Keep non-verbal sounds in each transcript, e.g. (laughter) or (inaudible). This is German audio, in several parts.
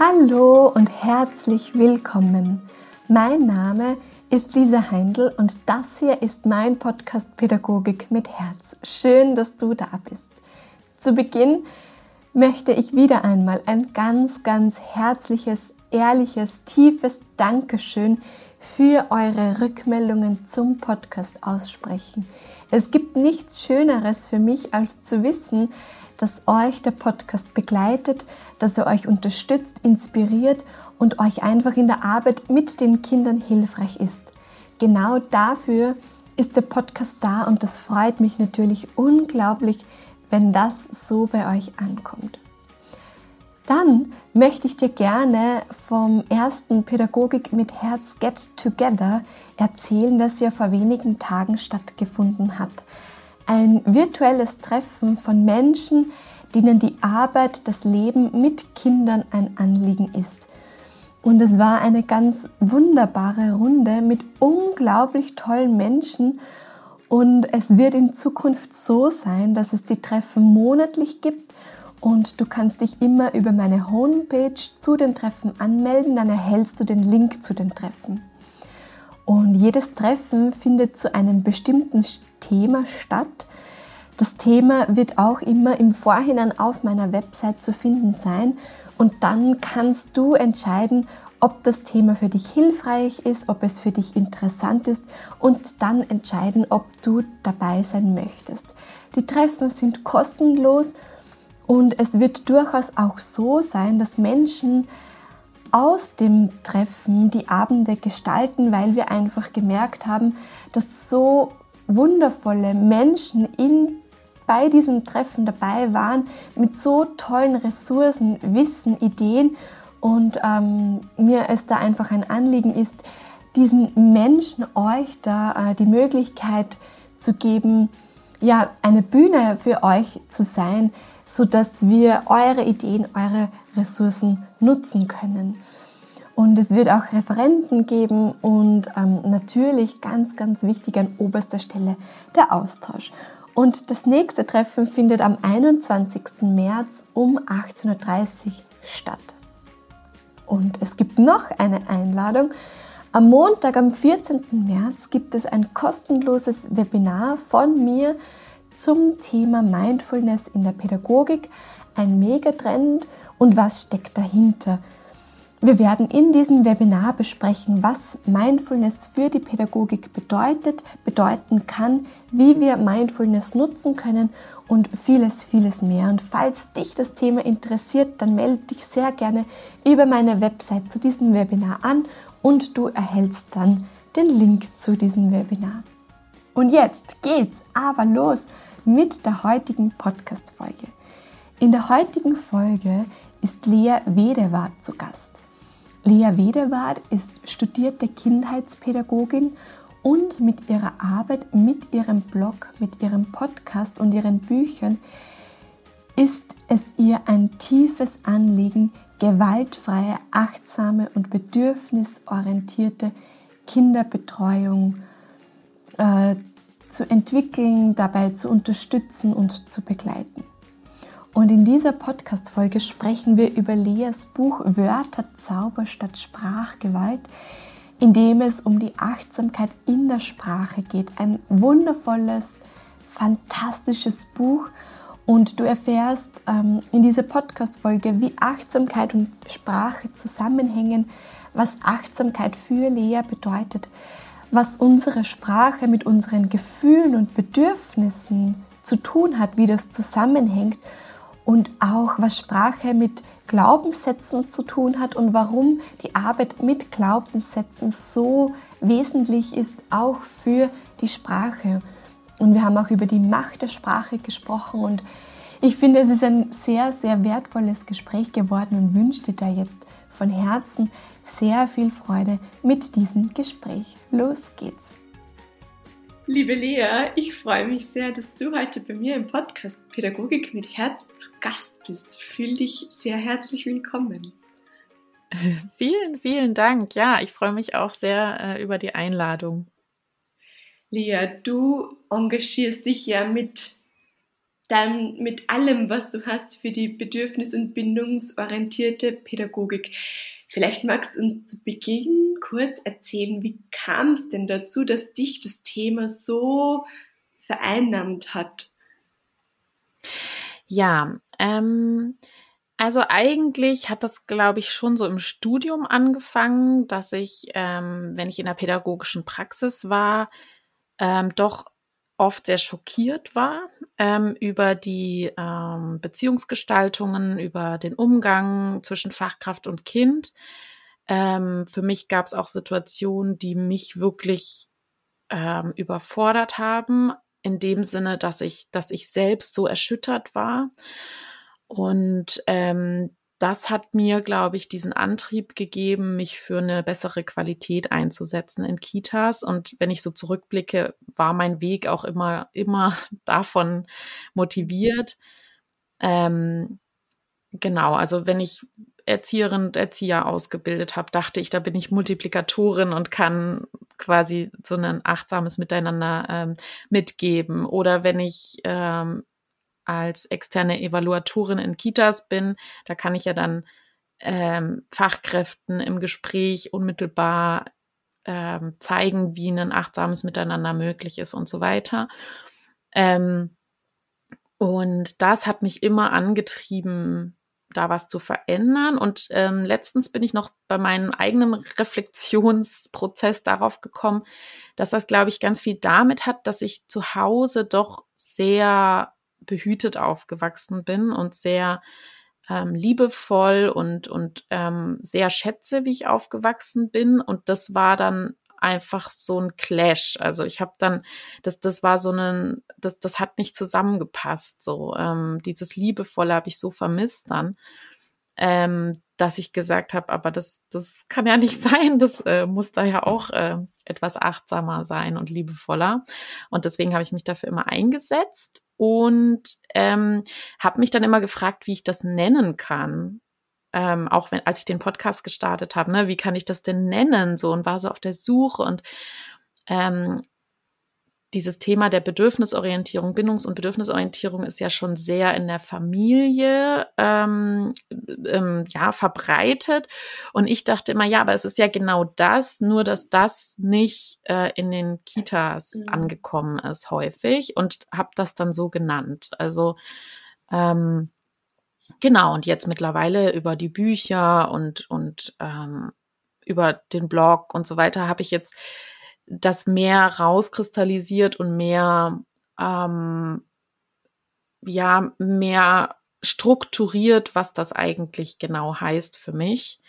Hallo und herzlich willkommen. Mein Name ist Lisa Heindl und das hier ist mein Podcast Pädagogik mit Herz. Schön, dass du da bist. Zu Beginn möchte ich wieder einmal ein ganz, ganz herzliches, ehrliches, tiefes Dankeschön für eure Rückmeldungen zum Podcast aussprechen. Es gibt nichts Schöneres für mich, als zu wissen, dass euch der Podcast begleitet, dass er euch unterstützt, inspiriert und euch einfach in der Arbeit mit den Kindern hilfreich ist. Genau dafür ist der Podcast da und das freut mich natürlich unglaublich, wenn das so bei euch ankommt. Dann möchte ich dir gerne vom ersten Pädagogik mit Herz Get Together erzählen, das ja vor wenigen Tagen stattgefunden hat. Ein virtuelles Treffen von Menschen, denen die Arbeit, das Leben mit Kindern ein Anliegen ist. Und es war eine ganz wunderbare Runde mit unglaublich tollen Menschen. Und es wird in Zukunft so sein, dass es die Treffen monatlich gibt und du kannst dich immer über meine Homepage zu den Treffen anmelden, dann erhältst du den Link zu den Treffen. Und jedes Treffen findet zu einem bestimmten Thema statt das Thema wird auch immer im Vorhinein auf meiner Website zu finden sein und dann kannst du entscheiden, ob das Thema für dich hilfreich ist, ob es für dich interessant ist und dann entscheiden, ob du dabei sein möchtest. Die Treffen sind kostenlos und es wird durchaus auch so sein, dass Menschen aus dem Treffen die Abende gestalten, weil wir einfach gemerkt haben, dass so wundervolle Menschen in bei diesem Treffen dabei waren mit so tollen Ressourcen, Wissen, Ideen und ähm, mir es da einfach ein Anliegen ist, diesen Menschen euch da äh, die Möglichkeit zu geben, ja, eine Bühne für euch zu sein, so dass wir eure Ideen, eure Ressourcen nutzen können. Und es wird auch Referenten geben und ähm, natürlich ganz, ganz wichtig an oberster Stelle der Austausch. Und das nächste Treffen findet am 21. März um 18.30 Uhr statt. Und es gibt noch eine Einladung. Am Montag, am 14. März, gibt es ein kostenloses Webinar von mir zum Thema Mindfulness in der Pädagogik, ein Megatrend und was steckt dahinter. Wir werden in diesem Webinar besprechen, was Mindfulness für die Pädagogik bedeutet, bedeuten kann, wie wir Mindfulness nutzen können und vieles, vieles mehr. Und falls dich das Thema interessiert, dann melde dich sehr gerne über meine Website zu diesem Webinar an und du erhältst dann den Link zu diesem Webinar. Und jetzt geht's aber los mit der heutigen Podcast-Folge. In der heutigen Folge ist Lea Wedewart zu Gast. Lea Wedewart ist studierte Kindheitspädagogin und mit ihrer Arbeit, mit ihrem Blog, mit ihrem Podcast und ihren Büchern ist es ihr ein tiefes Anliegen, gewaltfreie, achtsame und bedürfnisorientierte Kinderbetreuung äh, zu entwickeln, dabei zu unterstützen und zu begleiten. Und in dieser Podcast-Folge sprechen wir über Leas Buch Wörter, Zauber statt Sprachgewalt, in dem es um die Achtsamkeit in der Sprache geht. Ein wundervolles, fantastisches Buch. Und du erfährst ähm, in dieser Podcast-Folge, wie Achtsamkeit und Sprache zusammenhängen, was Achtsamkeit für Lea bedeutet, was unsere Sprache mit unseren Gefühlen und Bedürfnissen zu tun hat, wie das zusammenhängt und auch was Sprache mit Glaubenssätzen zu tun hat und warum die Arbeit mit Glaubenssätzen so wesentlich ist, auch für die Sprache. Und wir haben auch über die Macht der Sprache gesprochen und ich finde, es ist ein sehr, sehr wertvolles Gespräch geworden und wünsche dir da jetzt von Herzen sehr viel Freude mit diesem Gespräch. Los geht's! Liebe Lea, ich freue mich sehr, dass du heute bei mir im Podcast Pädagogik mit Herz zu Gast bist. Fühl dich sehr herzlich willkommen. (laughs) Vielen, vielen Dank. Ja, ich freue mich auch sehr äh, über die Einladung. Lea, du engagierst dich ja mit dann mit allem, was du hast für die bedürfnis- und bindungsorientierte Pädagogik. Vielleicht magst du uns zu Beginn kurz erzählen, wie kam es denn dazu, dass dich das Thema so vereinnahmt hat? Ja, ähm, also eigentlich hat das, glaube ich, schon so im Studium angefangen, dass ich, ähm, wenn ich in der pädagogischen Praxis war, ähm, doch oft sehr schockiert war ähm, über die ähm, Beziehungsgestaltungen, über den Umgang zwischen Fachkraft und Kind. Ähm, für mich gab es auch Situationen, die mich wirklich ähm, überfordert haben, in dem Sinne, dass ich, dass ich selbst so erschüttert war. Und ähm, das hat mir, glaube ich, diesen Antrieb gegeben, mich für eine bessere Qualität einzusetzen in Kitas. Und wenn ich so zurückblicke, war mein Weg auch immer, immer (laughs) davon motiviert. Ähm, genau, also wenn ich Erzieherin und Erzieher ausgebildet habe, dachte ich, da bin ich Multiplikatorin und kann quasi so ein achtsames Miteinander ähm, mitgeben. Oder wenn ich ähm, als externe Evaluatorin in Kitas bin, da kann ich ja dann ähm, Fachkräften im Gespräch unmittelbar ähm, zeigen, wie ein achtsames Miteinander möglich ist und so weiter. Ähm, und das hat mich immer angetrieben, da was zu verändern. Und ähm, letztens bin ich noch bei meinem eigenen Reflexionsprozess darauf gekommen, dass das, glaube ich, ganz viel damit hat, dass ich zu Hause doch sehr behütet aufgewachsen bin und sehr ähm, liebevoll und, und ähm, sehr schätze, wie ich aufgewachsen bin. Und das war dann einfach so ein Clash. Also ich habe dann, das, das war so ein, das, das hat nicht zusammengepasst. So ähm, dieses Liebevolle habe ich so vermisst dann, ähm, dass ich gesagt habe, aber das, das kann ja nicht (laughs) sein. Das äh, muss da ja auch äh, etwas achtsamer sein und liebevoller. Und deswegen habe ich mich dafür immer eingesetzt und ähm, habe mich dann immer gefragt, wie ich das nennen kann ähm, auch wenn, als ich den Podcast gestartet habe, ne, wie kann ich das denn nennen? So und war so auf der Suche und ähm, dieses Thema der Bedürfnisorientierung, Bindungs- und Bedürfnisorientierung ist ja schon sehr in der Familie ähm, ähm, ja verbreitet. Und ich dachte immer, ja, aber es ist ja genau das, nur dass das nicht äh, in den Kitas mhm. angekommen ist häufig und habe das dann so genannt. Also ähm, Genau, und jetzt mittlerweile über die Bücher und, und ähm, über den Blog und so weiter habe ich jetzt das mehr rauskristallisiert und mehr, ähm, ja, mehr strukturiert, was das eigentlich genau heißt für mich,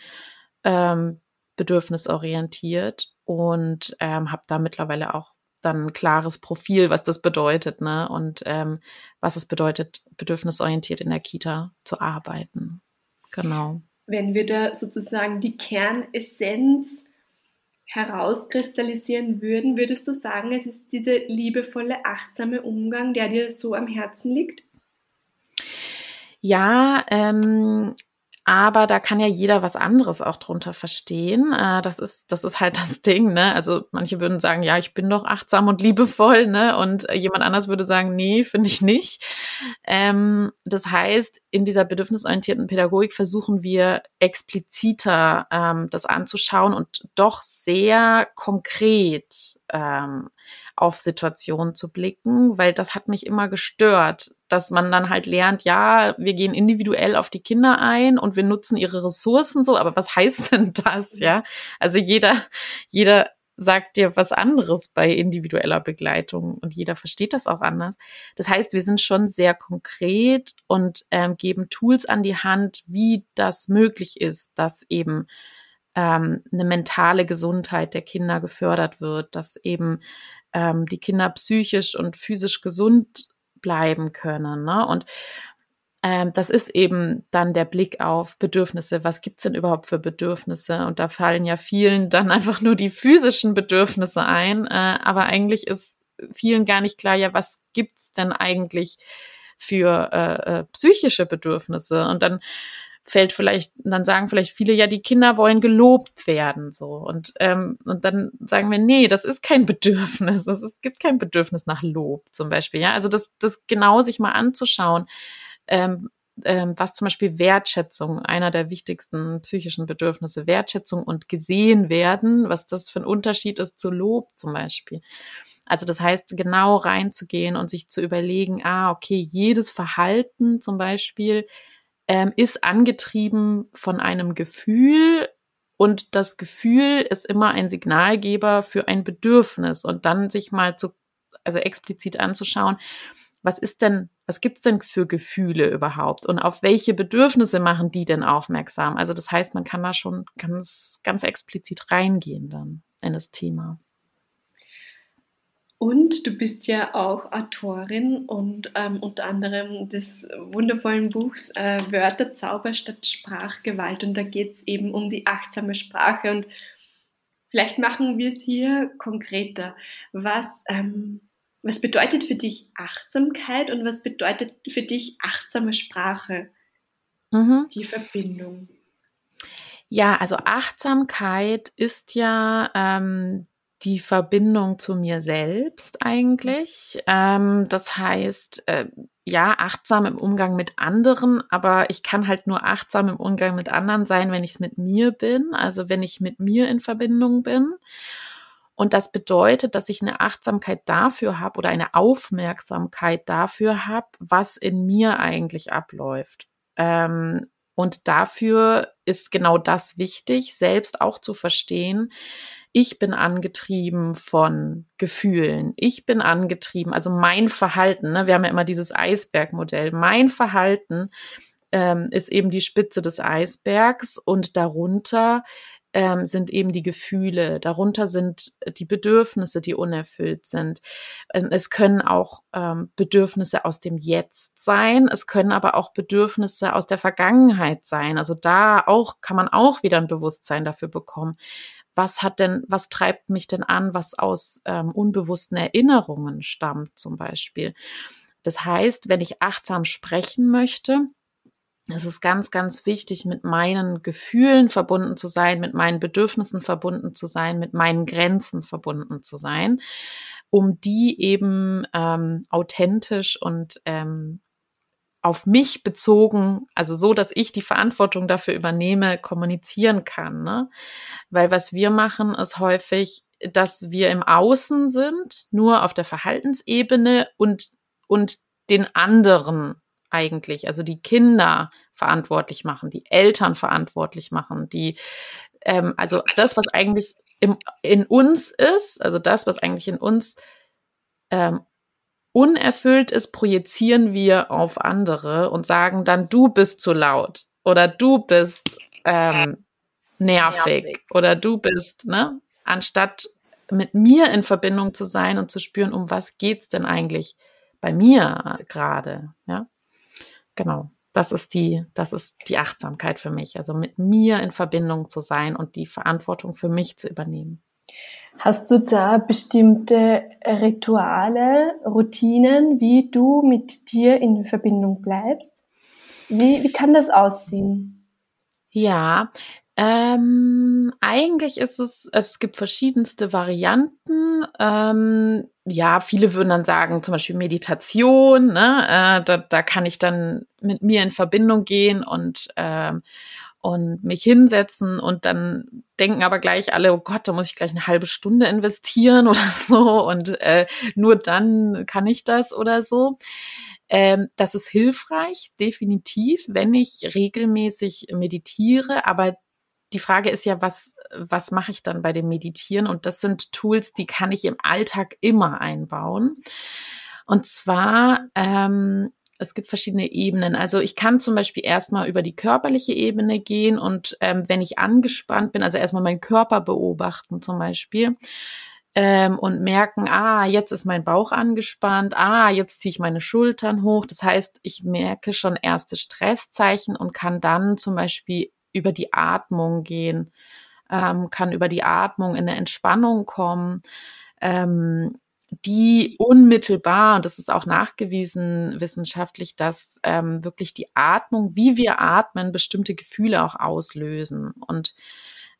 ähm, bedürfnisorientiert und ähm, habe da mittlerweile auch dann ein klares Profil, was das bedeutet, ne? Und ähm, was es bedeutet, bedürfnisorientiert in der Kita zu arbeiten. Genau. Wenn wir da sozusagen die Kernessenz herauskristallisieren würden, würdest du sagen, es ist dieser liebevolle, achtsame Umgang, der dir so am Herzen liegt? Ja, ähm, aber da kann ja jeder was anderes auch drunter verstehen. Äh, das ist, das ist halt (laughs) das Ding, ne? Also manche würden sagen, ja, ich bin doch achtsam und liebevoll, ne? Und jemand anders würde sagen, nee, finde ich nicht. Ähm, das heißt, in dieser bedürfnisorientierten Pädagogik versuchen wir expliziter ähm, das anzuschauen und doch sehr konkret ähm, auf Situationen zu blicken, weil das hat mich immer gestört, dass man dann halt lernt, ja, wir gehen individuell auf die Kinder ein und wir nutzen ihre Ressourcen so, aber was heißt (laughs) denn das, ja? Also jeder, jeder sagt dir was anderes bei individueller Begleitung und jeder versteht das auch anders. Das heißt, wir sind schon sehr konkret und ähm, geben Tools an die Hand, wie das möglich ist, dass eben ähm, eine mentale Gesundheit der Kinder gefördert wird, dass eben ähm, die Kinder psychisch und physisch gesund bleiben können. Ne? Und ähm, das ist eben dann der Blick auf Bedürfnisse. Was gibt's denn überhaupt für Bedürfnisse? Und da fallen ja vielen dann einfach nur die physischen Bedürfnisse ein. Äh, aber eigentlich ist vielen gar nicht klar, ja, was gibt's denn eigentlich für äh, äh, psychische Bedürfnisse? Und dann fällt vielleicht, dann sagen vielleicht viele, ja, die Kinder wollen gelobt werden, so. Und, ähm, und dann sagen wir, nee, das ist kein (laughs) Bedürfnis. Es gibt kein Bedürfnis nach Lob zum Beispiel, ja. Also das, das genau sich mal anzuschauen. Ähm, ähm, was zum Beispiel Wertschätzung, einer der wichtigsten psychischen Bedürfnisse, Wertschätzung und gesehen werden, was das für ein Unterschied ist zu Lob zum Beispiel. Also das heißt, genau reinzugehen und sich zu überlegen, ah, okay, jedes Verhalten zum Beispiel ähm, ist angetrieben von einem Gefühl und das Gefühl ist immer ein Signalgeber für ein Bedürfnis und dann sich mal zu, also explizit anzuschauen, was ist denn, was gibt's denn für Gefühle überhaupt und auf welche Bedürfnisse machen die denn aufmerksam? Also das heißt, man kann da schon ganz, ganz explizit reingehen dann in das Thema. Und du bist ja auch Autorin und ähm, unter anderem des wundervollen Buchs äh, Wörter, Zauber statt Sprachgewalt. Und da geht es eben um die achtsame Sprache. Und vielleicht machen wir es hier konkreter. Was ähm, was bedeutet für dich Achtsamkeit und was bedeutet für dich achtsame Sprache? Mhm. Die Verbindung. Ja, also Achtsamkeit ist ja ähm, die Verbindung zu mir selbst eigentlich. Ähm, das heißt, äh, ja, achtsam im Umgang mit anderen, aber ich kann halt nur achtsam im Umgang mit anderen sein, wenn ich es mit mir bin, also wenn ich mit mir in Verbindung bin. Und das bedeutet, dass ich eine Achtsamkeit dafür habe oder eine Aufmerksamkeit dafür habe, was in mir eigentlich abläuft. Ähm, und dafür ist genau das wichtig, selbst auch zu verstehen. Ich bin angetrieben von Gefühlen. Ich bin angetrieben, also mein Verhalten. Ne? Wir haben ja immer dieses Eisbergmodell. Mein Verhalten ähm, ist eben die Spitze des Eisbergs und darunter ähm, sind eben die Gefühle, darunter sind die Bedürfnisse, die unerfüllt sind. Ähm, es können auch ähm, Bedürfnisse aus dem Jetzt sein, es können aber auch Bedürfnisse aus der Vergangenheit sein. Also da auch kann man auch wieder ein Bewusstsein dafür bekommen. Was hat denn, was treibt mich denn an, was aus ähm, unbewussten Erinnerungen stammt zum Beispiel? Das heißt, wenn ich achtsam sprechen möchte, es ist ganz, ganz wichtig, mit meinen Gefühlen verbunden zu sein, mit meinen Bedürfnissen verbunden zu sein, mit meinen Grenzen verbunden zu sein, um die eben ähm, authentisch und ähm, auf mich bezogen, also so, dass ich die Verantwortung dafür übernehme, kommunizieren kann. Ne? Weil was wir machen, ist häufig, dass wir im Außen sind, nur auf der Verhaltensebene und, und den anderen eigentlich, also die Kinder verantwortlich machen, die Eltern verantwortlich machen, die ähm, also das, was eigentlich im, in uns ist, also das, was eigentlich in uns ähm, unerfüllt ist, projizieren wir auf andere und sagen dann, du bist zu laut oder du bist ähm, nervig, nervig oder du bist, ne, anstatt mit mir in Verbindung zu sein und zu spüren, um was geht's denn eigentlich bei mir gerade, ja. Genau. Das ist die, das ist die Achtsamkeit für mich. Also mit mir in Verbindung zu sein und die Verantwortung für mich zu übernehmen. Hast du da bestimmte Rituale, Routinen, wie du mit dir in Verbindung bleibst? Wie, wie kann das aussehen? Ja, ähm, eigentlich ist es, es gibt verschiedenste Varianten. Ähm, ja, viele würden dann sagen, zum Beispiel Meditation, ne? Äh, da, da kann ich dann mit mir in Verbindung gehen und, ähm, und mich hinsetzen und dann denken aber gleich alle, oh Gott, da muss ich gleich eine halbe Stunde investieren (laughs) oder so und äh, nur dann kann ich das oder so. Ähm, das ist hilfreich, definitiv, wenn ich regelmäßig meditiere, aber die Frage ist ja, was, was mache ich dann bei dem Meditieren? Und das sind Tools, die kann ich im Alltag immer einbauen. Und zwar, ähm, es gibt verschiedene Ebenen. Also ich kann zum Beispiel erstmal über die körperliche Ebene gehen und ähm, wenn ich angespannt bin, also erstmal meinen Körper beobachten zum Beispiel ähm, und merken, ah, jetzt ist mein Bauch angespannt, ah, jetzt ziehe ich meine Schultern hoch. Das heißt, ich merke schon erste Stresszeichen und kann dann zum Beispiel über die Atmung gehen, ähm, kann über die Atmung in eine Entspannung kommen. Ähm, die unmittelbar, und das ist auch nachgewiesen wissenschaftlich, dass ähm, wirklich die Atmung, wie wir atmen, bestimmte Gefühle auch auslösen. Und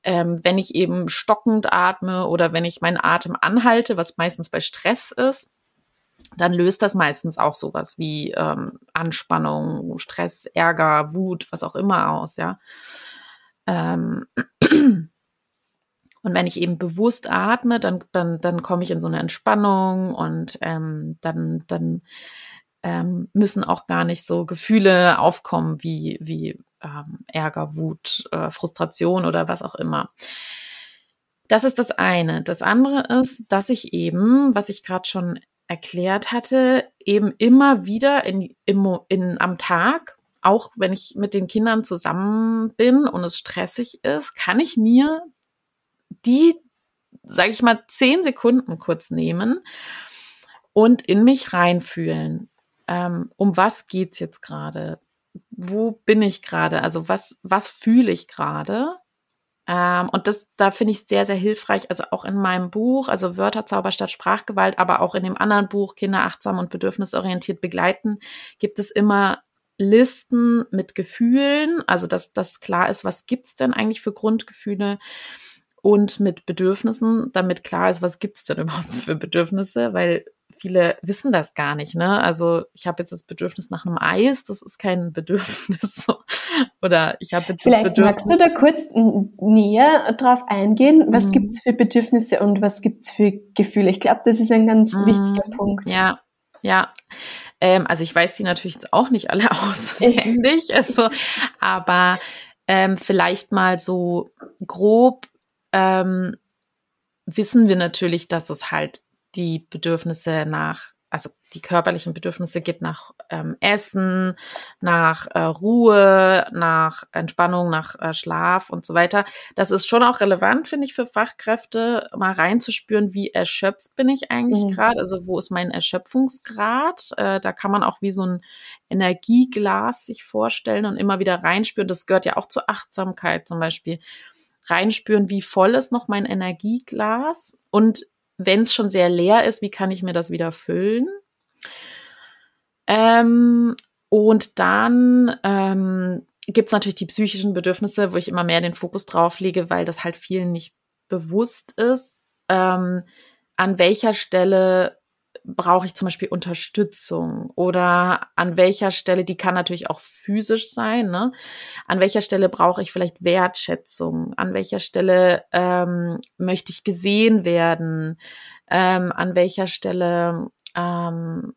ähm, wenn ich eben stockend atme oder wenn ich meinen Atem anhalte, was meistens bei Stress ist, dann löst das meistens auch sowas wie ähm, Anspannung, Stress, Ärger, Wut, was auch immer aus, ja. Ähm, (clears throat) und wenn ich eben bewusst atme, dann, dann, dann komme ich in so eine Entspannung und ähm, dann, dann ähm, müssen auch gar nicht so Gefühle aufkommen wie, wie ähm, Ärger, Wut, äh, Frustration oder was auch immer. Das ist das eine. Das andere ist, dass ich eben, was ich gerade schon erklärt hatte, eben immer wieder in, in, in, am Tag, auch wenn ich mit den Kindern zusammen bin und es stressig ist, kann ich mir die, sage ich mal, zehn Sekunden kurz nehmen und in mich reinfühlen. Ähm, um was geht's jetzt gerade? Wo bin ich gerade? Also was, was fühle ich gerade? Ähm, und das, da finde ich sehr, sehr hilfreich. Also auch in meinem Buch, also Wörterzauber statt Sprachgewalt, aber auch in dem anderen Buch Kinder achtsam und bedürfnisorientiert begleiten, gibt es immer Listen mit Gefühlen, also dass das klar ist, was gibt's denn eigentlich für Grundgefühle und mit Bedürfnissen, damit klar ist, was gibt's denn (laughs) überhaupt für Bedürfnisse, weil viele wissen das gar nicht. Ne? Also ich habe jetzt das Bedürfnis nach einem Eis, das ist kein (laughs) Bedürfnis. Oder ich habe jetzt Vielleicht magst du da kurz näher drauf eingehen, was mhm. gibt's für Bedürfnisse und was gibt's für Gefühle? Ich glaube, das ist ein ganz mhm. wichtiger Punkt. Ja, ja. Ähm, also ich weiß sie natürlich jetzt auch nicht alle (laughs) auswendig, also, aber ähm, vielleicht mal so grob ähm, wissen wir natürlich, dass es halt die Bedürfnisse nach, also die körperlichen Bedürfnisse gibt nach ähm, Essen, nach äh, Ruhe, nach Entspannung, nach äh, Schlaf und so weiter. Das ist schon auch relevant, finde ich, für Fachkräfte, mal reinzuspüren, wie erschöpft bin ich eigentlich mhm. gerade, also wo ist mein Erschöpfungsgrad. Äh, da kann man auch wie so ein Energieglas sich vorstellen und immer wieder reinspüren. Das gehört ja auch zur Achtsamkeit zum Beispiel reinspüren, wie voll ist noch mein Energieglas und wenn es schon sehr leer ist, wie kann ich mir das wieder füllen? Ähm, und dann ähm, gibt es natürlich die psychischen Bedürfnisse, wo ich immer mehr den Fokus drauf lege, weil das halt vielen nicht bewusst ist, ähm, an welcher Stelle brauche ich zum Beispiel Unterstützung oder an welcher Stelle, die kann natürlich auch physisch sein, ne? An welcher Stelle brauche ich vielleicht Wertschätzung? An welcher Stelle ähm, möchte ich gesehen werden? Ähm, an welcher Stelle, ähm,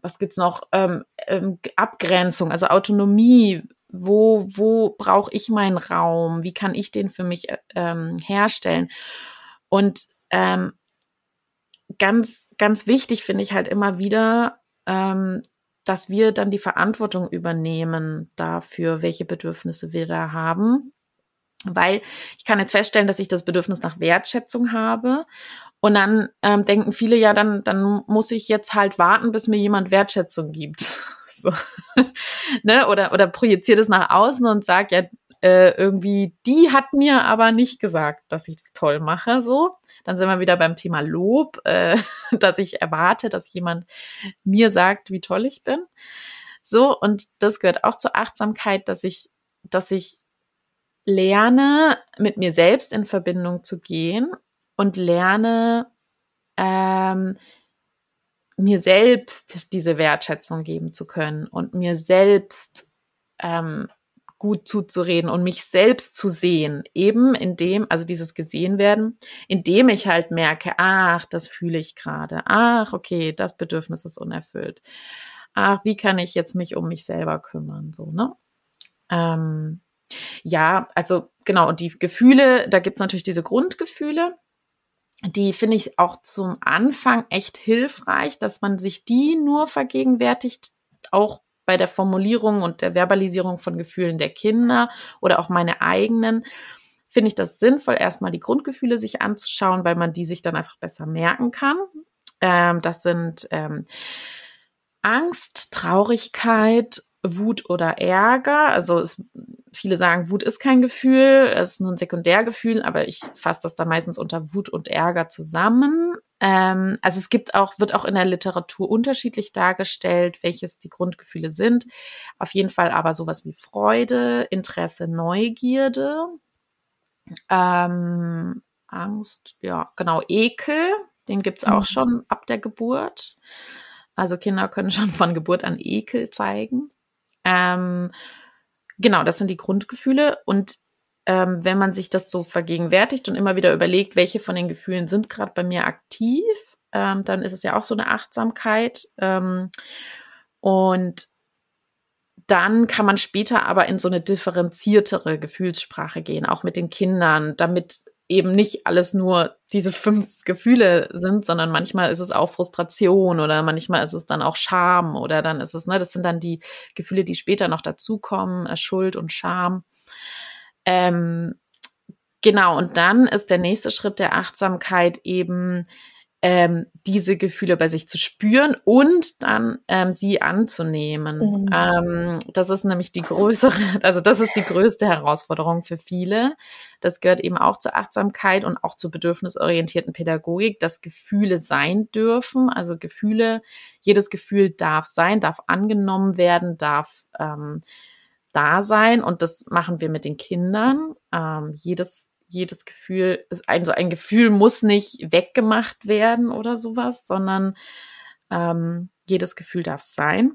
was gibt's noch? Ähm, ähm, Abgrenzung, also Autonomie. Wo, wo brauche ich meinen Raum? Wie kann ich den für mich ähm, herstellen? Und ähm, ganz, ganz wichtig finde ich halt immer wieder, ähm, dass wir dann die Verantwortung übernehmen dafür, welche Bedürfnisse wir da haben. Weil ich kann jetzt feststellen, dass ich das Bedürfnis nach Wertschätzung habe. Und dann ähm, denken viele ja, dann, dann muss ich jetzt halt warten, bis mir jemand Wertschätzung gibt. (laughs) so. (laughs) ne? Oder, oder projiziert es nach außen und sagt, ja, äh, irgendwie, die hat mir aber nicht gesagt, dass ich das toll mache, so. Dann sind wir wieder beim Thema Lob, äh, (laughs) dass ich erwarte, dass jemand mir sagt, wie toll ich bin. So, und das gehört auch zur Achtsamkeit, dass ich, dass ich lerne, mit mir selbst in Verbindung zu gehen und lerne, ähm, mir selbst diese Wertschätzung geben zu können und mir selbst ähm, gut zuzureden und mich selbst zu sehen, eben indem, also dieses gesehen werden, indem ich halt merke, ach, das fühle ich gerade, ach, okay, das Bedürfnis ist unerfüllt, ach, wie kann ich jetzt mich um mich selber kümmern, so, ne? Ähm, ja, also genau, und die Gefühle, da gibt's natürlich diese Grundgefühle, die finde ich auch zum Anfang echt hilfreich, dass man sich die nur vergegenwärtigt, auch bei der Formulierung und der Verbalisierung von Gefühlen der Kinder oder auch meine eigenen, finde ich das sinnvoll, erstmal die Grundgefühle sich anzuschauen, weil man die sich dann einfach besser merken kann. Ähm, das sind ähm, Angst, Traurigkeit, Wut oder Ärger. Also es, viele sagen, Wut ist kein Gefühl, es ist nur ein Sekundärgefühl, aber ich fasse das dann meistens unter Wut und Ärger zusammen. Ähm, also es gibt auch, wird auch in der Literatur unterschiedlich dargestellt, welches die Grundgefühle sind. Auf jeden Fall aber sowas wie Freude, Interesse, Neugierde, ähm, Angst, ja, genau, Ekel, den gibt's auch mhm. schon ab der Geburt. Also Kinder können schon von Geburt an Ekel zeigen. Ähm, genau, das sind die Grundgefühle. Und ähm, wenn man sich das so vergegenwärtigt und immer wieder überlegt, welche von den Gefühlen sind gerade bei mir aktiv, ähm, dann ist es ja auch so eine Achtsamkeit. Ähm, und dann kann man später aber in so eine differenziertere Gefühlssprache gehen, auch mit den Kindern, damit eben nicht alles nur diese fünf Gefühle sind, sondern manchmal ist es auch Frustration oder manchmal ist es dann auch Scham oder dann ist es, ne, das sind dann die Gefühle, die später noch dazukommen, äh, Schuld und Scham. Ähm, genau, und dann ist der nächste Schritt der Achtsamkeit eben ähm, diese Gefühle bei sich zu spüren und dann ähm, sie anzunehmen. Mhm. Ähm, das ist nämlich die größere, (laughs) also das ist die größte Herausforderung für viele. Das gehört eben auch zur Achtsamkeit und auch zur bedürfnisorientierten Pädagogik, dass Gefühle sein dürfen. Also Gefühle, jedes Gefühl darf sein, darf angenommen werden, darf ähm, da sein. Und das machen wir mit den Kindern. Ähm, jedes jedes Gefühl ist ein, so ein Gefühl muss nicht weggemacht werden oder sowas, sondern ähm, jedes Gefühl darf sein.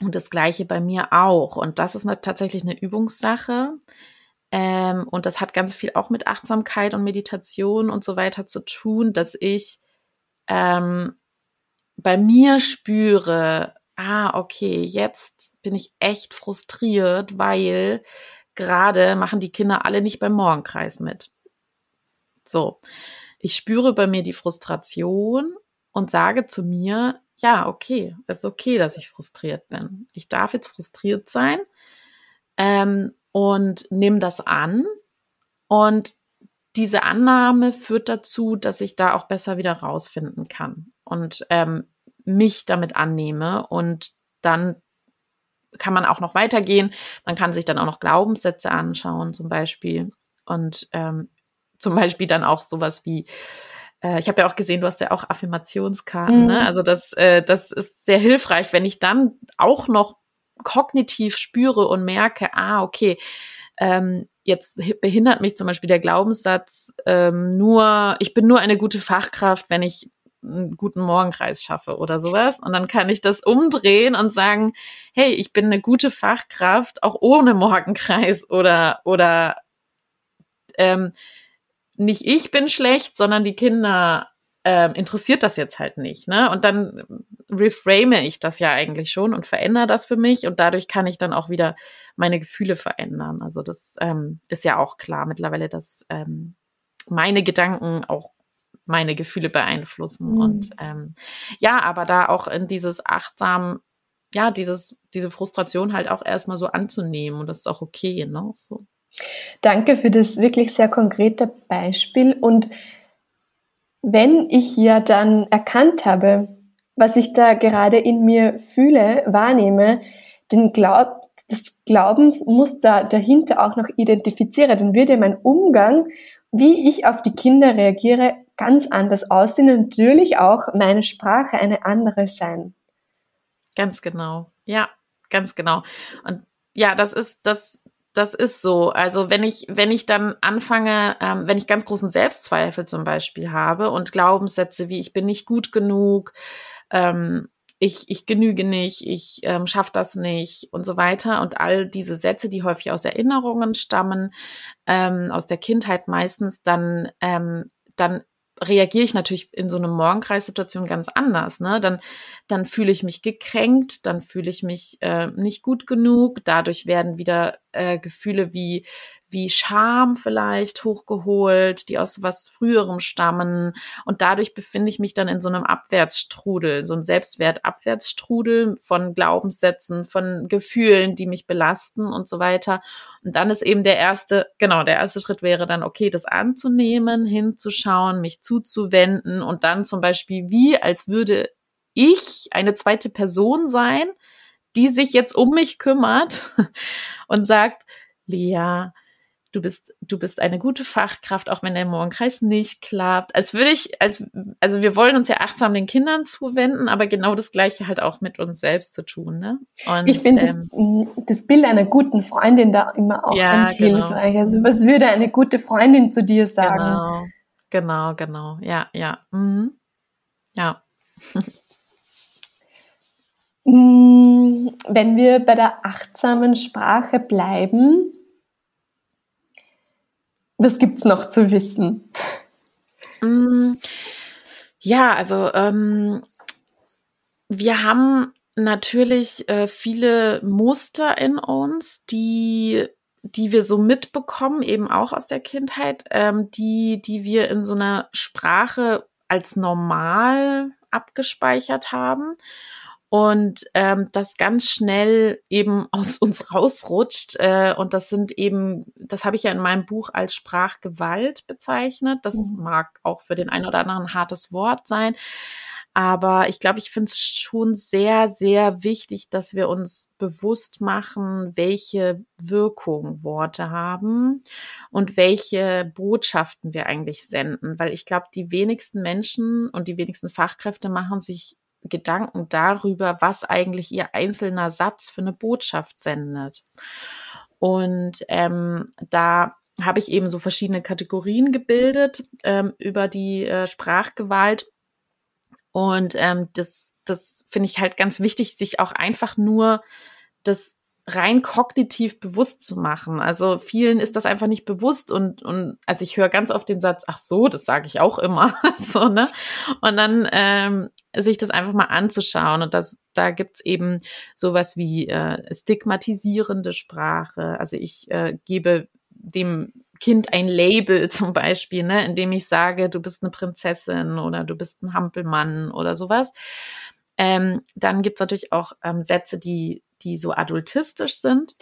Und das Gleiche bei mir auch. Und das ist eine, tatsächlich eine Übungssache. Ähm, und das hat ganz viel auch mit Achtsamkeit und Meditation und so weiter zu tun, dass ich ähm, bei mir spüre, ah, okay, jetzt bin ich echt frustriert, weil gerade machen die Kinder alle nicht beim Morgenkreis mit. So, ich spüre bei mir die Frustration und sage zu mir, ja, okay, es ist okay, dass ich frustriert bin. Ich darf jetzt frustriert sein ähm, und nehme das an. Und diese Annahme führt dazu, dass ich da auch besser wieder rausfinden kann und ähm, mich damit annehme und dann kann man auch noch weitergehen. Man kann sich dann auch noch Glaubenssätze anschauen, zum Beispiel. Und ähm, zum Beispiel dann auch sowas wie, äh, ich habe ja auch gesehen, du hast ja auch Affirmationskarten. Ne? Mhm. Ne? Also das, äh, das ist sehr hilfreich, wenn ich dann auch noch kognitiv spüre und merke, ah, okay, ähm, jetzt behindert mich zum Beispiel der Glaubenssatz ähm, nur, ich bin nur eine gute Fachkraft, wenn ich einen guten Morgenkreis schaffe oder sowas. Und dann kann ich das umdrehen und sagen, hey, ich bin eine gute Fachkraft, auch ohne Morgenkreis oder, oder ähm, nicht ich bin schlecht, sondern die Kinder ähm, interessiert das jetzt halt nicht. Ne? Und dann reframe ich das ja eigentlich schon und verändere das für mich und dadurch kann ich dann auch wieder meine Gefühle verändern. Also das ähm, ist ja auch klar mittlerweile, dass ähm, meine Gedanken auch meine Gefühle beeinflussen. Mhm. Und ähm, ja, aber da auch in dieses achtsam, ja, dieses, diese Frustration halt auch erstmal so anzunehmen und das ist auch okay, ne? So. Danke für das wirklich sehr konkrete Beispiel. Und wenn ich ja dann erkannt habe, was ich da gerade in mir fühle, wahrnehme, den Glaub, das Glaubensmuster dahinter auch noch identifiziere, dann wird ja mein Umgang, wie ich auf die Kinder reagiere, ganz anders aussehen und natürlich auch meine Sprache eine andere sein. Ganz genau. Ja, ganz genau. Und ja, das ist, das, das ist so. Also wenn ich, wenn ich dann anfange, ähm, wenn ich ganz großen Selbstzweifel zum Beispiel habe und Glaubenssätze wie ich bin nicht gut genug, ähm, ich, ich genüge nicht, ich ähm, schaffe das nicht und so weiter. Und all diese Sätze, die häufig aus Erinnerungen stammen, ähm, aus der Kindheit meistens, dann, ähm, dann reagiere ich natürlich in so einer Morgenkreissituation ganz anders. Ne? Dann, dann fühle ich mich gekränkt, dann fühle ich mich äh, nicht gut genug. Dadurch werden wieder äh, Gefühle wie wie Scham vielleicht hochgeholt, die aus was Früherem stammen. Und dadurch befinde ich mich dann in so einem Abwärtsstrudel, so ein Selbstwertabwärtsstrudel von Glaubenssätzen, von Gefühlen, die mich belasten und so weiter. Und dann ist eben der erste, genau, der erste Schritt wäre dann, okay, das anzunehmen, hinzuschauen, mich zuzuwenden und dann zum Beispiel wie, als würde ich eine zweite Person sein, die sich jetzt um mich kümmert (laughs) und sagt, Lea, du bist, du bist eine gute Fachkraft, auch wenn der Morgenkreis nicht klappt. Als würde ich, als, also wir wollen uns ja achtsam den Kindern zuwenden, aber genau das Gleiche halt auch mit uns selbst zu tun, ne? Und, ich finde ähm, das, das, Bild einer guten Freundin da immer auch ja, ganz genau. hilfreich. Also was würde eine gute Freundin zu dir sagen? Genau, genau, genau. Ja, ja. Mhm. Ja. (laughs) Mm, wenn wir bei der achtsamen Sprache bleiben, was gibt's noch zu wissen? Mm, ja, also ähm, wir haben natürlich äh, viele Muster in uns, die die wir so mitbekommen, eben auch aus der Kindheit, ähm, die, die wir in so einer Sprache als normal abgespeichert haben und ähm, das ganz schnell eben aus (laughs) uns rausrutscht. Äh, und das sind eben, das habe ich ja in meinem Buch als Sprachgewalt bezeichnet. Das mhm. mag auch für den einen oder anderen ein hartes Wort sein. Aber ich glaube, ich finde es schon sehr, sehr wichtig, dass wir uns bewusst machen, welche Wirkung Worte haben und welche Botschaften wir eigentlich senden. Weil ich glaube, die wenigsten Menschen und die wenigsten Fachkräfte machen sich Gedanken darüber, was eigentlich ihr einzelner Satz für eine Botschaft sendet. Und ähm, da habe ich eben so verschiedene Kategorien gebildet ähm, über die äh, Sprachgewalt. Und ähm, das, das finde ich halt ganz wichtig, sich auch einfach nur das rein kognitiv bewusst zu machen. Also vielen ist das einfach nicht bewusst und, und also ich höre ganz oft den Satz, ach so, das sage ich auch immer. (laughs) so, ne? Und dann ähm, sich das einfach mal anzuschauen. Und das, da gibt's eben sowas wie äh, stigmatisierende Sprache. Also ich äh, gebe dem Kind ein Label (laughs) zum Beispiel, ne, indem ich sage, du bist eine Prinzessin oder du bist ein Hampelmann oder sowas. Ähm, dann gibt's natürlich auch ähm, Sätze, die die so adultistisch sind.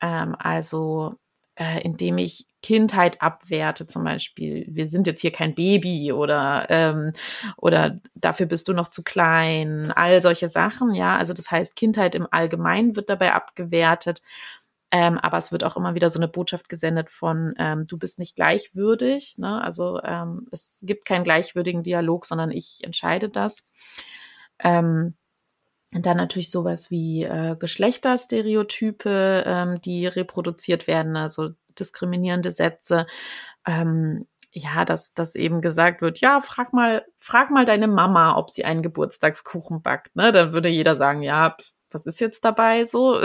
Ähm, also äh, indem ich Kindheit abwerte, zum Beispiel, wir sind jetzt hier kein Baby oder, ähm, oder dafür bist du noch zu klein, all solche Sachen, ja. Also das heißt, Kindheit im Allgemeinen wird dabei abgewertet. Ähm, aber es wird auch immer wieder so eine Botschaft gesendet von, ähm, du bist nicht gleichwürdig. Ne? Also ähm, es gibt keinen gleichwürdigen Dialog, sondern ich entscheide das. Ähm, und dann natürlich sowas wie äh, Geschlechterstereotype, ähm, die reproduziert werden, also diskriminierende Sätze. Ähm, ja, dass, dass eben gesagt wird, ja, frag mal, frag mal deine Mama, ob sie einen Geburtstagskuchen backt. Ne? Dann würde jeder sagen, ja, was ist jetzt dabei so?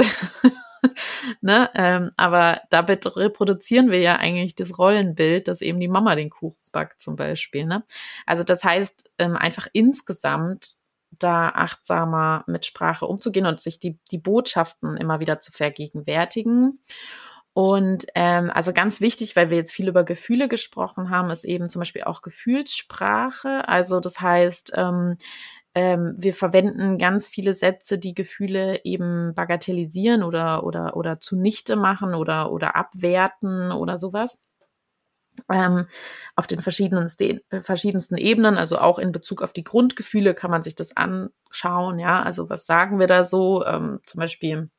(laughs) ne? Ähm, aber damit reproduzieren wir ja eigentlich das Rollenbild, dass eben die Mama den Kuchen backt zum Beispiel. Ne? Also das heißt, ähm, einfach insgesamt da achtsamer mit Sprache umzugehen und sich die, die Botschaften immer wieder zu vergegenwärtigen. Und ähm, also ganz wichtig, weil wir jetzt viel über Gefühle gesprochen haben, ist eben zum Beispiel auch Gefühlssprache. Also das heißt, ähm, ähm, wir verwenden ganz viele Sätze, die Gefühle eben bagatellisieren oder oder oder zunichte machen oder oder abwerten oder sowas. Ähm, auf den verschiedensten, verschiedensten Ebenen, also auch in Bezug auf die Grundgefühle kann man sich das anschauen, ja, also was sagen wir da so, ähm, zum Beispiel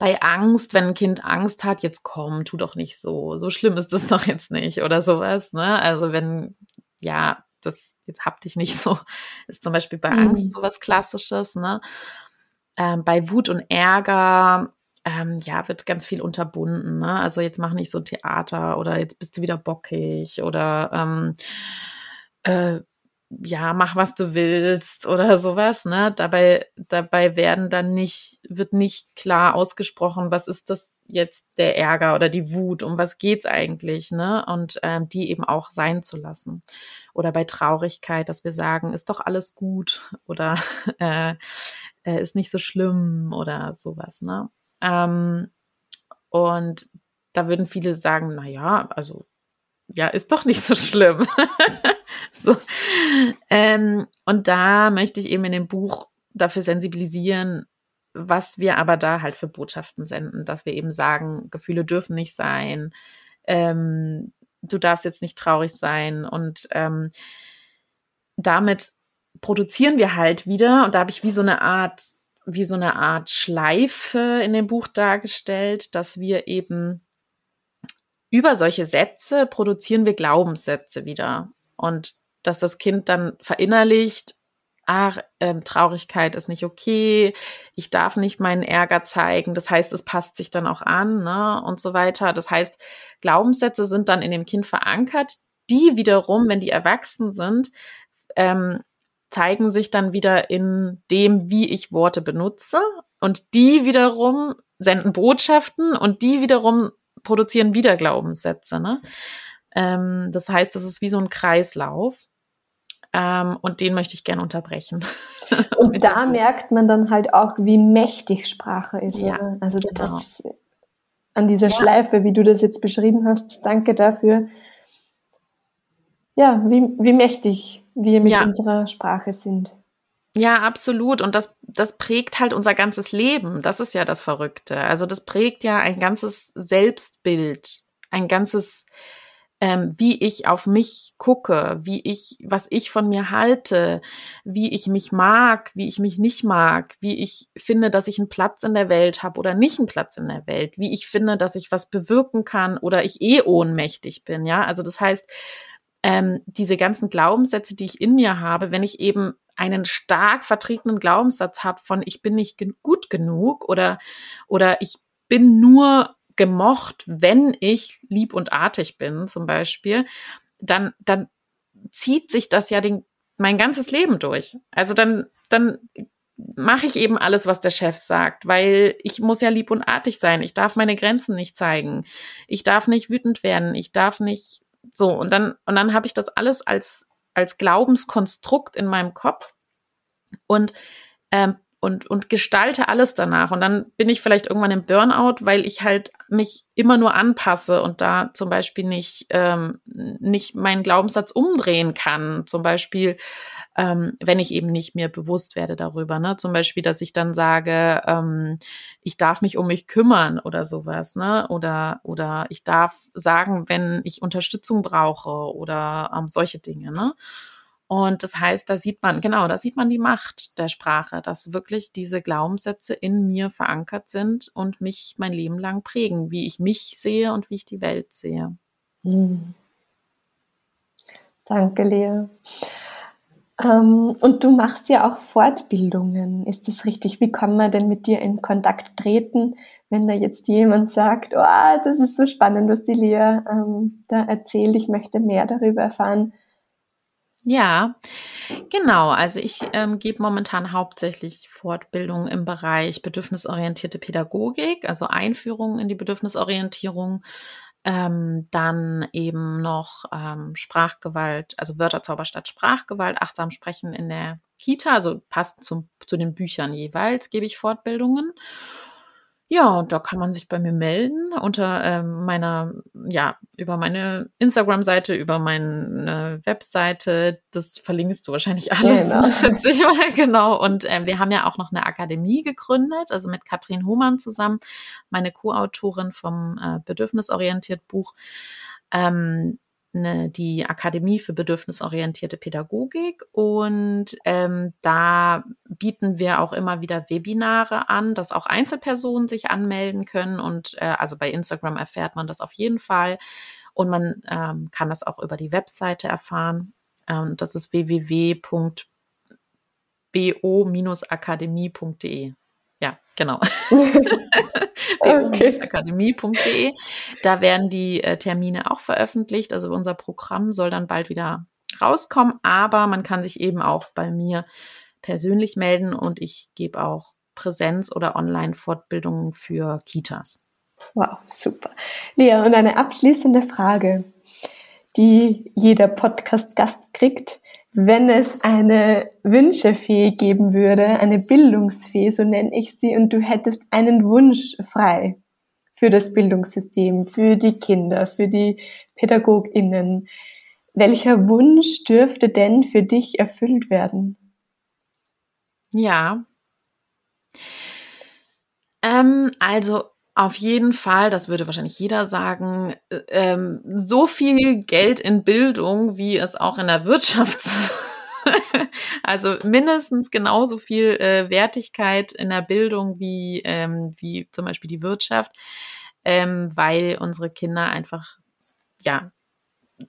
bei Angst, wenn ein Kind Angst hat, jetzt komm, tu doch nicht so, so schlimm ist das (laughs) doch jetzt nicht oder sowas, ne, also wenn, ja, das jetzt hab dich nicht (laughs) so, ist zum Beispiel bei Angst mhm. sowas Klassisches, ne, ähm, bei Wut und Ärger ähm, ja, wird ganz viel unterbunden. Ne? Also jetzt mach nicht so Theater oder jetzt bist du wieder bockig oder ähm, äh, ja, mach was du willst oder sowas, ne? Dabei, dabei werden dann nicht, wird nicht klar ausgesprochen, was ist das jetzt der Ärger oder die Wut, um was geht's eigentlich, ne? Und ähm, die eben auch sein zu lassen. Oder bei Traurigkeit, dass wir sagen, ist doch alles gut oder (laughs) äh, äh, ist nicht so schlimm oder sowas, ne? Ähm, und da würden viele sagen, na ja, also ja, ist doch nicht so schlimm. (laughs) so. Ähm, und da möchte ich eben in dem Buch dafür sensibilisieren, was wir aber da halt für Botschaften senden, dass wir eben sagen, Gefühle dürfen nicht sein, ähm, du darfst jetzt nicht traurig sein und ähm, damit produzieren wir halt wieder und da habe ich wie so eine Art wie so eine Art Schleife in dem Buch dargestellt, dass wir eben über solche Sätze produzieren wir Glaubenssätze wieder. Und dass das Kind dann verinnerlicht, ach, ähm, Traurigkeit ist nicht okay, ich darf nicht meinen Ärger zeigen. Das heißt, es passt sich dann auch an, ne? Und so weiter. Das heißt, Glaubenssätze sind dann in dem Kind verankert, die wiederum, wenn die erwachsen sind, ähm, zeigen sich dann wieder in dem, wie ich Worte benutze. Und die wiederum senden Botschaften und die wiederum produzieren wieder Glaubenssätze. Ne? Ähm, das heißt, es ist wie so ein Kreislauf. Ähm, und den möchte ich gerne unterbrechen. (laughs) Und da merkt man dann halt auch, wie mächtig Sprache ist. Ja, oder? Also genau. das an dieser ja. Schleife, wie du das jetzt beschrieben hast, danke dafür. Ja, wie, wie mächtig wir mit ja. unserer Sprache sind. Ja, absolut. Und das, das prägt halt unser ganzes Leben. Das ist ja das Verrückte. Also das prägt ja ein ganzes Selbstbild, ein ganzes ähm, wie ich auf mich gucke, wie ich, was ich von mir halte, wie ich mich mag, wie ich mich nicht mag, wie ich finde, dass ich einen Platz in der Welt habe oder nicht einen Platz in der Welt, wie ich finde, dass ich was bewirken kann oder ich eh ohnmächtig bin, ja. Also das heißt, ähm, diese ganzen Glaubenssätze, die ich in mir habe, wenn ich eben einen stark vertretenen Glaubenssatz habe von ich bin nicht gut genug oder oder ich bin nur gemocht, wenn ich lieb und artig bin, zum Beispiel, dann, dann zieht sich das ja den, mein ganzes Leben durch. Also dann, dann mache ich eben alles, was der Chef sagt, weil ich muss ja lieb und artig sein. Ich darf meine Grenzen nicht zeigen. Ich darf nicht wütend werden. Ich darf nicht so. Und dann, und dann habe ich das alles als, als Glaubenskonstrukt in meinem Kopf. Und ähm, und, und gestalte alles danach. Und dann bin ich vielleicht irgendwann im Burnout, weil ich halt mich immer nur anpasse und da zum Beispiel nicht, ähm, nicht meinen Glaubenssatz umdrehen kann. Zum Beispiel, ähm, wenn ich eben nicht mehr bewusst werde darüber. Ne? Zum Beispiel, dass ich dann sage, ähm, ich darf mich um mich kümmern oder sowas, ne? Oder, oder ich darf sagen, wenn ich Unterstützung brauche oder ähm, solche Dinge, ne? Und das heißt, da sieht man, genau, da sieht man die Macht der Sprache, dass wirklich diese Glaubenssätze in mir verankert sind und mich mein Leben lang prägen, wie ich mich sehe und wie ich die Welt sehe. Mhm. Danke, Lea. Ähm, und du machst ja auch Fortbildungen. Ist das richtig? Wie kann man denn mit dir in Kontakt treten, wenn da jetzt jemand sagt, oh, das ist so spannend, was die Lea ähm, da erzählt, ich möchte mehr darüber erfahren. Ja, genau. Also ich ähm, gebe momentan hauptsächlich Fortbildung im Bereich bedürfnisorientierte Pädagogik, also Einführung in die Bedürfnisorientierung. Ähm, dann eben noch ähm, Sprachgewalt, also Wörterzauber statt Sprachgewalt, achtsam sprechen in der Kita, also passt zum, zu den Büchern jeweils, gebe ich Fortbildungen. Ja, da kann man sich bei mir melden unter ähm, meiner, ja, über meine Instagram-Seite, über meine Webseite. Das verlinkst du wahrscheinlich alles, genau. (laughs) schätze ich mal. Genau. Und äh, wir haben ja auch noch eine Akademie gegründet, also mit Katrin Hohmann zusammen, meine Co-Autorin vom äh, Bedürfnisorientiert Buch. Ähm, eine, die Akademie für bedürfnisorientierte Pädagogik und ähm, da bieten wir auch immer wieder Webinare an, dass auch Einzelpersonen sich anmelden können und äh, also bei Instagram erfährt man das auf jeden Fall und man ähm, kann das auch über die Webseite erfahren. Ähm, das ist www.bo-akademie.de. Genau. (laughs) akademie.de. Da werden die äh, Termine auch veröffentlicht. Also unser Programm soll dann bald wieder rauskommen, aber man kann sich eben auch bei mir persönlich melden und ich gebe auch Präsenz- oder Online-Fortbildungen für Kitas. Wow, super. Lea, und eine abschließende Frage, die jeder Podcast-Gast kriegt wenn es eine Wünschefee geben würde, eine Bildungsfee, so nenne ich sie, und du hättest einen Wunsch frei für das Bildungssystem, für die Kinder, für die PädagogInnen, welcher Wunsch dürfte denn für dich erfüllt werden? Ja. Ähm, also auf jeden Fall, das würde wahrscheinlich jeder sagen, äh, ähm, so viel Geld in Bildung, wie es auch in der (laughs) Wirtschaft, (laughs) also mindestens genauso viel äh, Wertigkeit in der Bildung wie, ähm, wie zum Beispiel die Wirtschaft, ähm, weil unsere Kinder einfach ja,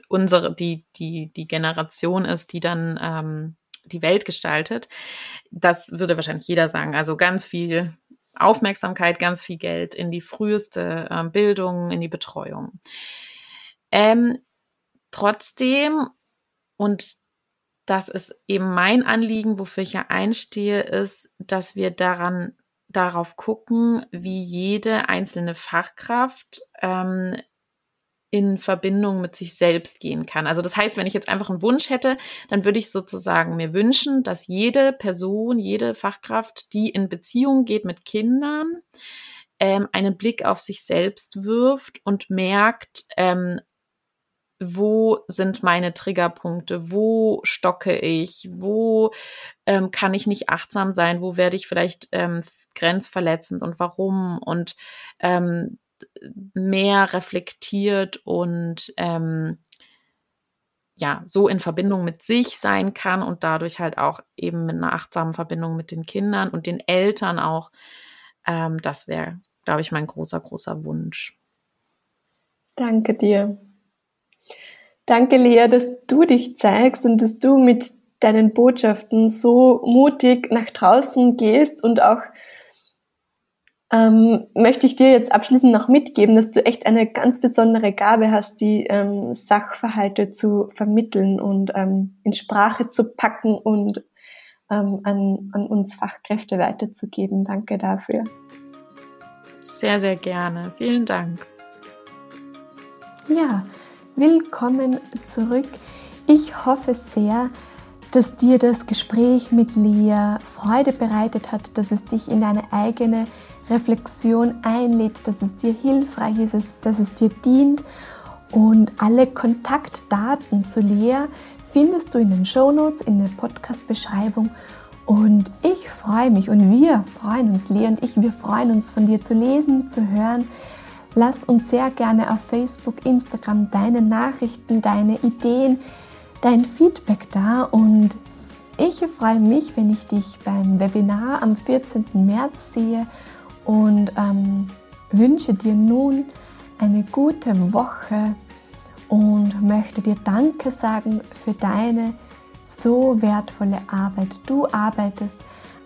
unsere, die, die, die Generation ist, die dann ähm, die Welt gestaltet. Das würde wahrscheinlich jeder sagen. Also ganz viel Aufmerksamkeit, ganz viel Geld in die früheste äh, Bildung, in die Betreuung. Ähm, trotzdem, und das ist eben mein Anliegen, wofür ich ja einstehe, ist, dass wir daran darauf gucken, wie jede einzelne Fachkraft ähm, in Verbindung mit sich selbst gehen kann. Also das heißt, wenn ich jetzt einfach einen Wunsch hätte, dann würde ich sozusagen mir wünschen, dass jede Person, jede Fachkraft, die in Beziehung geht mit Kindern, ähm, einen Blick auf sich selbst wirft und merkt, ähm, wo sind meine Triggerpunkte, wo stocke ich, wo ähm, kann ich nicht achtsam sein, wo werde ich vielleicht ähm, grenzverletzend und warum und ähm, mehr reflektiert und ähm, ja, so in Verbindung mit sich sein kann und dadurch halt auch eben mit einer achtsamen Verbindung mit den Kindern und den Eltern auch. Ähm, das wäre, glaube ich, mein großer, großer Wunsch. Danke dir. Danke, Lea, dass du dich zeigst und dass du mit deinen Botschaften so mutig nach draußen gehst und auch ähm, möchte ich dir jetzt abschließend noch mitgeben, dass du echt eine ganz besondere Gabe hast, die ähm, Sachverhalte zu vermitteln und ähm, in Sprache zu packen und ähm, an, an uns Fachkräfte weiterzugeben. Danke dafür. Sehr, sehr gerne. Vielen Dank. Ja, willkommen zurück. Ich hoffe sehr, dass dir das Gespräch mit Lia Freude bereitet hat, dass es dich in deine eigene Reflexion einlädt, dass es dir hilfreich ist, dass es dir dient. Und alle Kontaktdaten zu Lea findest du in den Show Notes, in der Podcast-Beschreibung. Und ich freue mich und wir freuen uns, Lea und ich, wir freuen uns von dir zu lesen, zu hören. Lass uns sehr gerne auf Facebook, Instagram deine Nachrichten, deine Ideen, dein Feedback da und ich freue mich, wenn ich dich beim Webinar am 14. März sehe und ähm, wünsche dir nun eine gute Woche und möchte dir Danke sagen für deine so wertvolle Arbeit. Du arbeitest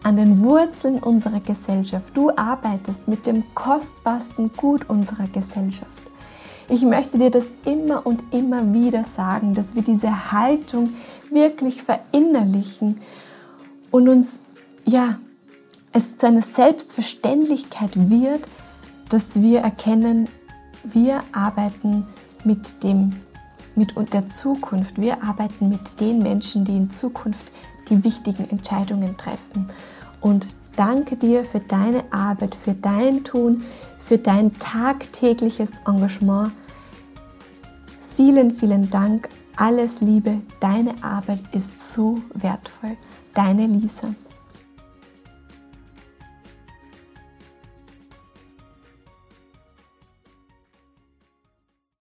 an den Wurzeln unserer Gesellschaft. Du arbeitest mit dem kostbarsten Gut unserer Gesellschaft. Ich möchte dir das immer und immer wieder sagen, dass wir diese Haltung wirklich verinnerlichen und uns ja es zu einer Selbstverständlichkeit wird, dass wir erkennen, wir arbeiten mit dem mit der Zukunft. Wir arbeiten mit den Menschen, die in Zukunft die wichtigen Entscheidungen treffen. Und danke dir für deine Arbeit, für dein Tun, für dein tagtägliches Engagement. Vielen, vielen Dank. Alles Liebe. Deine Arbeit ist so wertvoll. Deine Lisa.